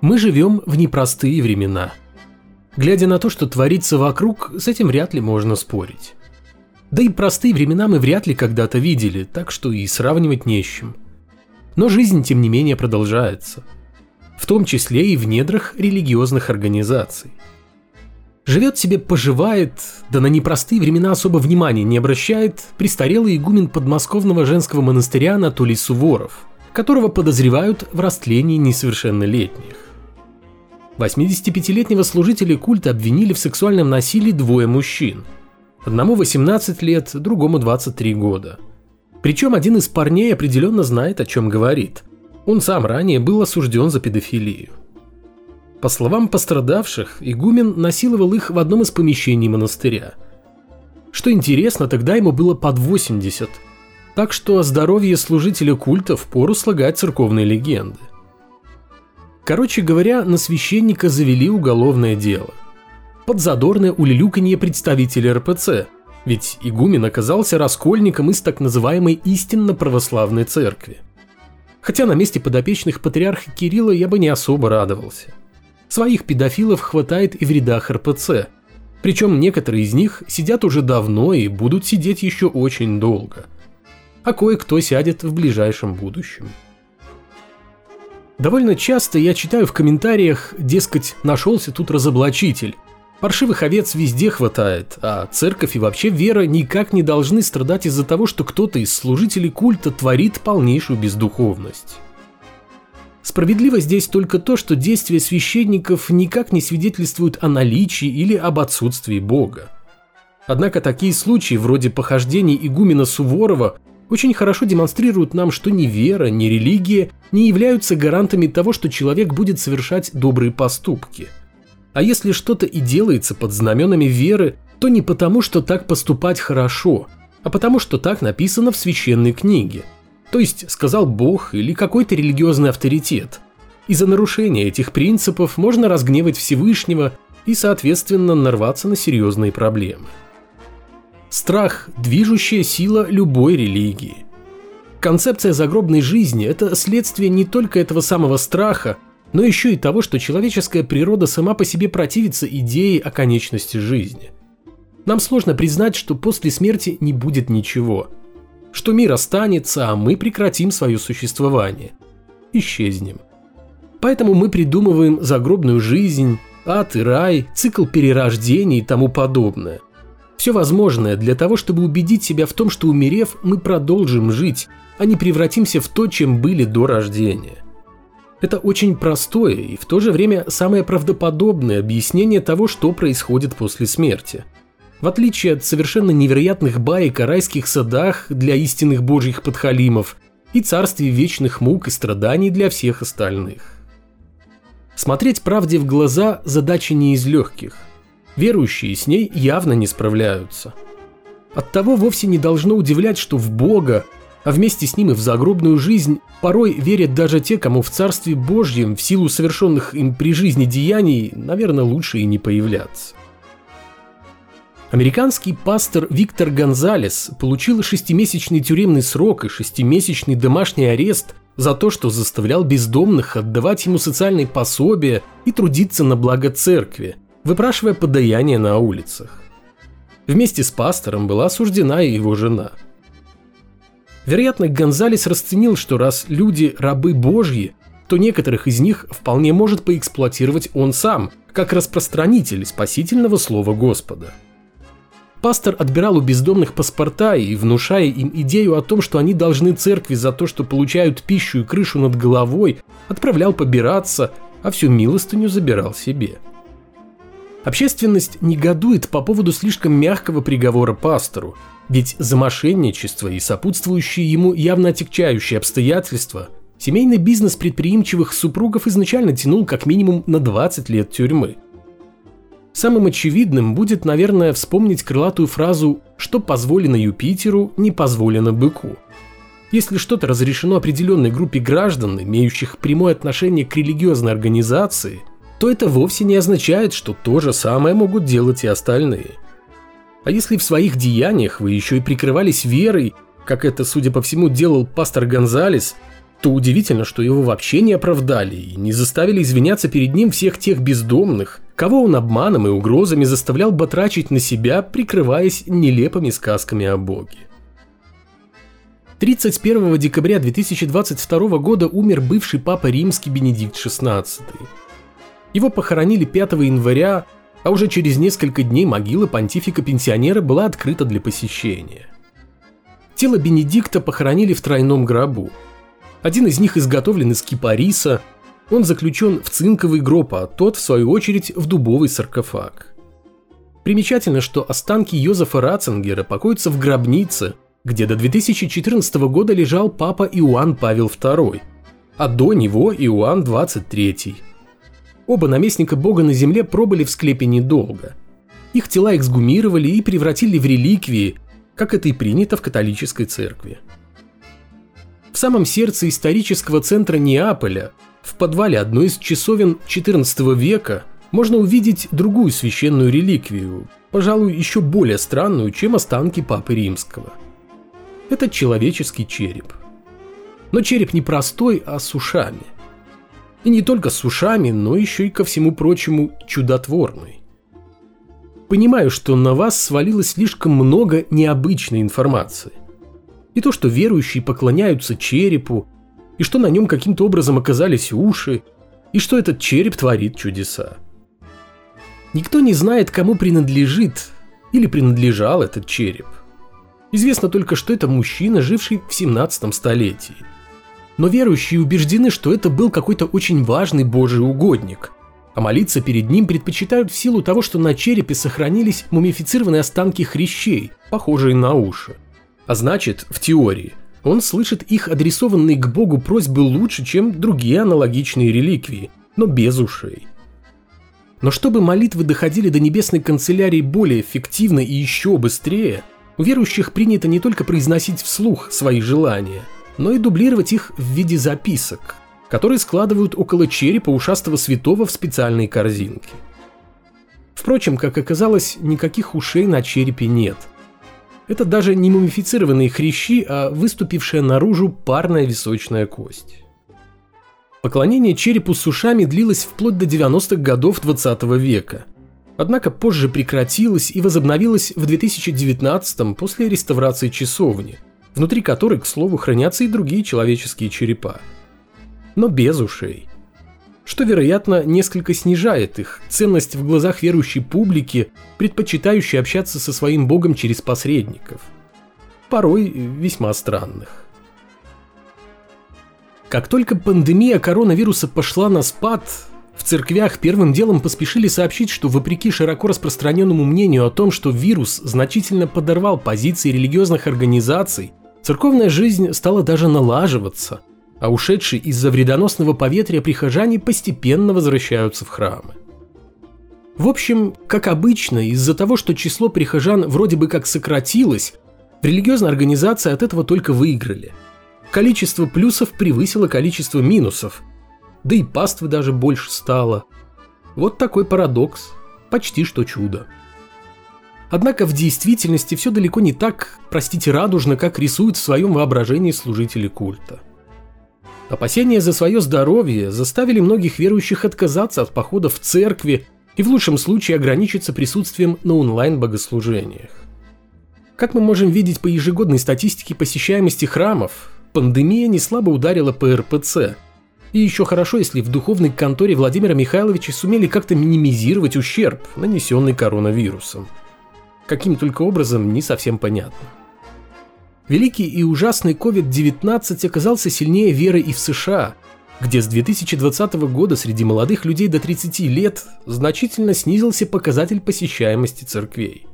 Мы живем в непростые времена. Глядя на то, что творится вокруг, с этим вряд ли можно спорить. Да и простые времена мы вряд ли когда-то видели, так что и сравнивать не с чем. Но жизнь, тем не менее, продолжается. В том числе и в недрах религиозных организаций. Живет себе, поживает, да на непростые времена особо внимания не обращает престарелый игумен подмосковного женского монастыря Анатолий Суворов, которого подозревают в растлении несовершеннолетних. 85-летнего служителя культа обвинили в сексуальном насилии двое мужчин. Одному 18 лет, другому 23 года. Причем один из парней определенно знает, о чем говорит. Он сам ранее был осужден за педофилию. По словам пострадавших, игумен насиловал их в одном из помещений монастыря. Что интересно, тогда ему было под 80, так что о здоровье служителя культа впору слагать церковные легенды. Короче говоря, на священника завели уголовное дело. Под задорное улюлюканье представителей РПЦ, ведь игумен оказался раскольником из так называемой истинно православной церкви. Хотя на месте подопечных патриарха Кирилла я бы не особо радовался. Своих педофилов хватает и в рядах РПЦ, причем некоторые из них сидят уже давно и будут сидеть еще очень долго. А кое-кто сядет в ближайшем будущем. Довольно часто я читаю в комментариях, дескать, нашелся тут разоблачитель. Паршивых овец везде хватает, а церковь и вообще вера никак не должны страдать из-за того, что кто-то из служителей культа творит полнейшую бездуховность. Справедливо здесь только то, что действия священников никак не свидетельствуют о наличии или об отсутствии Бога. Однако такие случаи, вроде похождений игумена Суворова, очень хорошо демонстрируют нам, что ни вера, ни религия не являются гарантами того, что человек будет совершать добрые поступки. А если что-то и делается под знаменами веры, то не потому, что так поступать хорошо, а потому, что так написано в священной книге. То есть сказал Бог или какой-то религиозный авторитет. И за нарушение этих принципов можно разгневать Всевышнего и, соответственно, нарваться на серьезные проблемы. Страх – движущая сила любой религии. Концепция загробной жизни – это следствие не только этого самого страха, но еще и того, что человеческая природа сама по себе противится идее о конечности жизни. Нам сложно признать, что после смерти не будет ничего, что мир останется, а мы прекратим свое существование, исчезнем. Поэтому мы придумываем загробную жизнь, ад и рай, цикл перерождений и тому подобное – все возможное для того, чтобы убедить себя в том, что умерев, мы продолжим жить, а не превратимся в то, чем были до рождения. Это очень простое и в то же время самое правдоподобное объяснение того, что происходит после смерти. В отличие от совершенно невероятных баек о райских садах для истинных божьих подхалимов и царстве вечных мук и страданий для всех остальных. Смотреть правде в глаза – задача не из легких – Верующие с ней явно не справляются. Оттого вовсе не должно удивлять, что в Бога, а вместе с ним и в загробную жизнь, порой верят даже те, кому в Царстве Божьем в силу совершенных им при жизни деяний, наверное, лучше и не появляться. Американский пастор Виктор Гонзалес получил шестимесячный тюремный срок и шестимесячный домашний арест за то, что заставлял бездомных отдавать ему социальные пособия и трудиться на благо церкви, выпрашивая подаяние на улицах. Вместе с пастором была осуждена и его жена. Вероятно, Гонзалес расценил, что раз люди – рабы Божьи, то некоторых из них вполне может поэксплуатировать он сам, как распространитель спасительного слова Господа. Пастор отбирал у бездомных паспорта и, внушая им идею о том, что они должны церкви за то, что получают пищу и крышу над головой, отправлял побираться, а всю милостыню забирал себе – Общественность негодует по поводу слишком мягкого приговора пастору, ведь за мошенничество и сопутствующие ему явно отягчающие обстоятельства семейный бизнес предприимчивых супругов изначально тянул как минимум на 20 лет тюрьмы. Самым очевидным будет, наверное, вспомнить крылатую фразу «что позволено Юпитеру, не позволено быку». Если что-то разрешено определенной группе граждан, имеющих прямое отношение к религиозной организации – то это вовсе не означает, что то же самое могут делать и остальные. А если в своих деяниях вы еще и прикрывались верой, как это, судя по всему, делал пастор Гонзалес, то удивительно, что его вообще не оправдали и не заставили извиняться перед ним всех тех бездомных, кого он обманом и угрозами заставлял батрачить на себя, прикрываясь нелепыми сказками о Боге. 31 декабря 2022 года умер бывший папа римский Бенедикт XVI. Его похоронили 5 января, а уже через несколько дней могила понтифика-пенсионера была открыта для посещения. Тело Бенедикта похоронили в тройном гробу. Один из них изготовлен из кипариса, он заключен в цинковый гроб, а тот, в свою очередь, в дубовый саркофаг. Примечательно, что останки Йозефа Ратцингера покоятся в гробнице, где до 2014 года лежал папа Иоанн Павел II, а до него Иоанн XXIII. Оба наместника бога на земле пробыли в склепе недолго. Их тела эксгумировали и превратили в реликвии, как это и принято в католической церкви. В самом сердце исторического центра Неаполя, в подвале одной из часовен XIV века, можно увидеть другую священную реликвию, пожалуй, еще более странную, чем останки Папы Римского. Это человеческий череп. Но череп не простой, а с ушами. И не только с ушами, но еще и ко всему прочему чудотворный. Понимаю, что на вас свалилось слишком много необычной информации. И то, что верующие поклоняются черепу, и что на нем каким-то образом оказались уши, и что этот череп творит чудеса. Никто не знает, кому принадлежит или принадлежал этот череп. Известно только, что это мужчина, живший в 17 столетии – но верующие убеждены, что это был какой-то очень важный божий угодник, а молиться перед ним предпочитают в силу того, что на черепе сохранились мумифицированные останки хрящей, похожие на уши. А значит, в теории, он слышит их адресованные к Богу просьбы лучше, чем другие аналогичные реликвии, но без ушей. Но чтобы молитвы доходили до небесной канцелярии более эффективно и еще быстрее, у верующих принято не только произносить вслух свои желания – но и дублировать их в виде записок, которые складывают около черепа ушастого святого в специальные корзинки. Впрочем, как оказалось, никаких ушей на черепе нет. Это даже не мумифицированные хрящи, а выступившая наружу парная височная кость. Поклонение черепу с ушами длилось вплоть до 90-х годов 20 века. Однако позже прекратилось и возобновилось в 2019 после реставрации часовни – внутри которой, к слову, хранятся и другие человеческие черепа. Но без ушей. Что, вероятно, несколько снижает их ценность в глазах верующей публики, предпочитающей общаться со своим богом через посредников. Порой весьма странных. Как только пандемия коронавируса пошла на спад, в церквях первым делом поспешили сообщить, что вопреки широко распространенному мнению о том, что вирус значительно подорвал позиции религиозных организаций – Церковная жизнь стала даже налаживаться, а ушедшие из-за вредоносного поветрия прихожане постепенно возвращаются в храмы. В общем, как обычно, из-за того, что число прихожан вроде бы как сократилось, религиозные организации от этого только выиграли. Количество плюсов превысило количество минусов, да и паствы даже больше стало. Вот такой парадокс, почти что чудо. Однако в действительности все далеко не так, простите, радужно, как рисуют в своем воображении служители культа. Опасения за свое здоровье заставили многих верующих отказаться от похода в церкви и в лучшем случае ограничиться присутствием на онлайн-богослужениях. Как мы можем видеть по ежегодной статистике посещаемости храмов, пандемия не слабо ударила по РПЦ. И еще хорошо, если в духовной конторе Владимира Михайловича сумели как-то минимизировать ущерб, нанесенный коронавирусом каким только образом не совсем понятно. Великий и ужасный COVID-19 оказался сильнее веры и в США, где с 2020 года среди молодых людей до 30 лет значительно снизился показатель посещаемости церквей.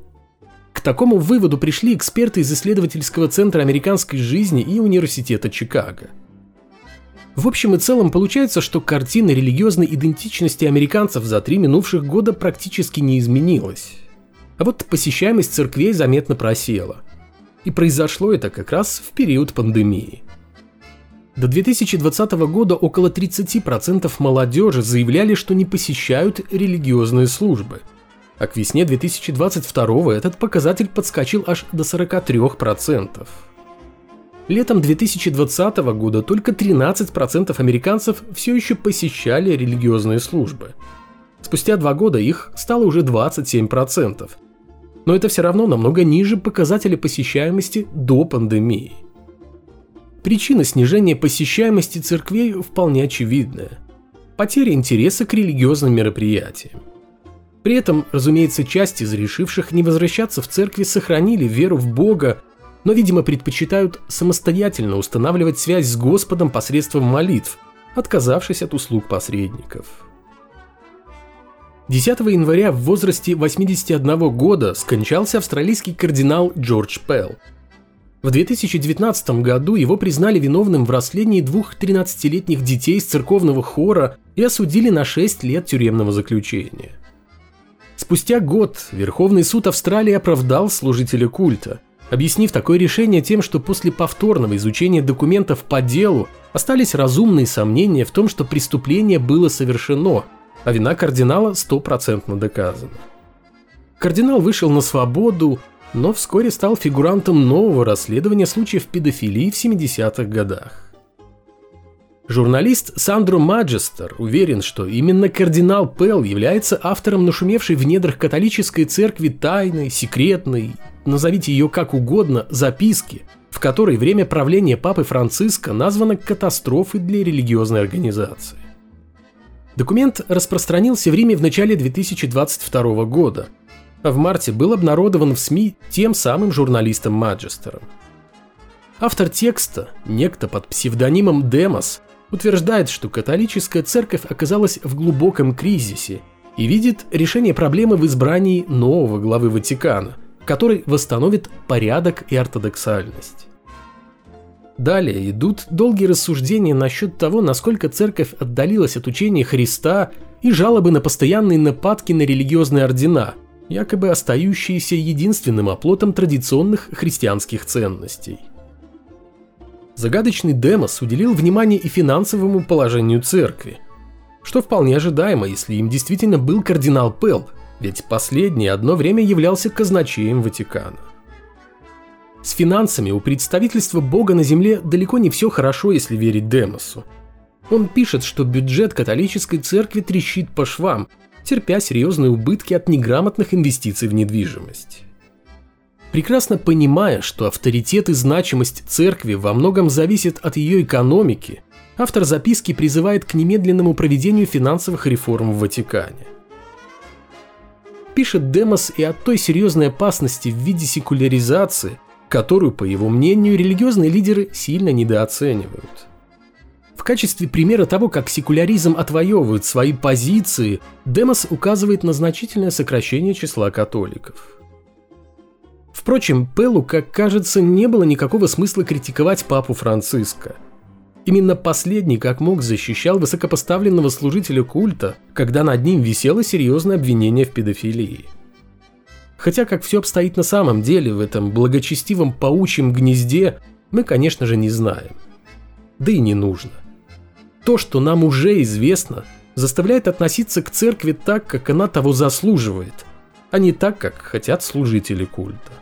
К такому выводу пришли эксперты из исследовательского центра американской жизни и университета Чикаго. В общем и целом получается, что картина религиозной идентичности американцев за три минувших года практически не изменилась. А вот посещаемость церквей заметно просела. И произошло это как раз в период пандемии. До 2020 года около 30% молодежи заявляли, что не посещают религиозные службы. А к весне 2022 этот показатель подскочил аж до 43%. Летом 2020 года только 13% американцев все еще посещали религиозные службы. Спустя два года их стало уже 27%. Но это все равно намного ниже показателя посещаемости до пандемии. Причина снижения посещаемости церквей вполне очевидная. Потеря интереса к религиозным мероприятиям. При этом, разумеется, часть из решивших не возвращаться в церкви сохранили веру в Бога но, видимо, предпочитают самостоятельно устанавливать связь с Господом посредством молитв, отказавшись от услуг посредников. 10 января в возрасте 81 года скончался австралийский кардинал Джордж Пелл. В 2019 году его признали виновным в растлении двух 13-летних детей из церковного хора и осудили на 6 лет тюремного заключения. Спустя год Верховный суд Австралии оправдал служителя культа – объяснив такое решение тем, что после повторного изучения документов по делу остались разумные сомнения в том, что преступление было совершено, а вина кардинала стопроцентно доказана. Кардинал вышел на свободу, но вскоре стал фигурантом нового расследования случаев педофилии в 70-х годах. Журналист Сандро Маджестер уверен, что именно кардинал Пелл является автором нашумевшей в недрах католической церкви тайной, секретной, назовите ее как угодно, записки, в которой время правления Папы Франциска названо катастрофой для религиозной организации. Документ распространился в Риме в начале 2022 года, а в марте был обнародован в СМИ тем самым журналистом Маджестером. Автор текста, некто под псевдонимом Демос, утверждает, что католическая церковь оказалась в глубоком кризисе и видит решение проблемы в избрании нового главы Ватикана, который восстановит порядок и ортодоксальность. Далее идут долгие рассуждения насчет того, насколько церковь отдалилась от учения Христа и жалобы на постоянные нападки на религиозные ордена, якобы остающиеся единственным оплотом традиционных христианских ценностей. Загадочный Демос уделил внимание и финансовому положению церкви, что вполне ожидаемо, если им действительно был кардинал Пелл, ведь последний одно время являлся казначеем Ватикана. С финансами у представительства Бога на земле далеко не все хорошо, если верить Демосу. Он пишет, что бюджет католической церкви трещит по швам, терпя серьезные убытки от неграмотных инвестиций в недвижимость. Прекрасно понимая, что авторитет и значимость церкви во многом зависит от ее экономики, автор записки призывает к немедленному проведению финансовых реформ в Ватикане. Пишет Демос и о той серьезной опасности в виде секуляризации, которую, по его мнению, религиозные лидеры сильно недооценивают. В качестве примера того, как секуляризм отвоевывает свои позиции, Демос указывает на значительное сокращение числа католиков – Впрочем, Пеллу, как кажется, не было никакого смысла критиковать папу Франциска. Именно последний, как мог, защищал высокопоставленного служителя культа, когда над ним висело серьезное обвинение в педофилии. Хотя, как все обстоит на самом деле в этом благочестивом паучьем гнезде, мы, конечно же, не знаем. Да и не нужно. То, что нам уже известно, заставляет относиться к церкви так, как она того заслуживает, а не так, как хотят служители культа.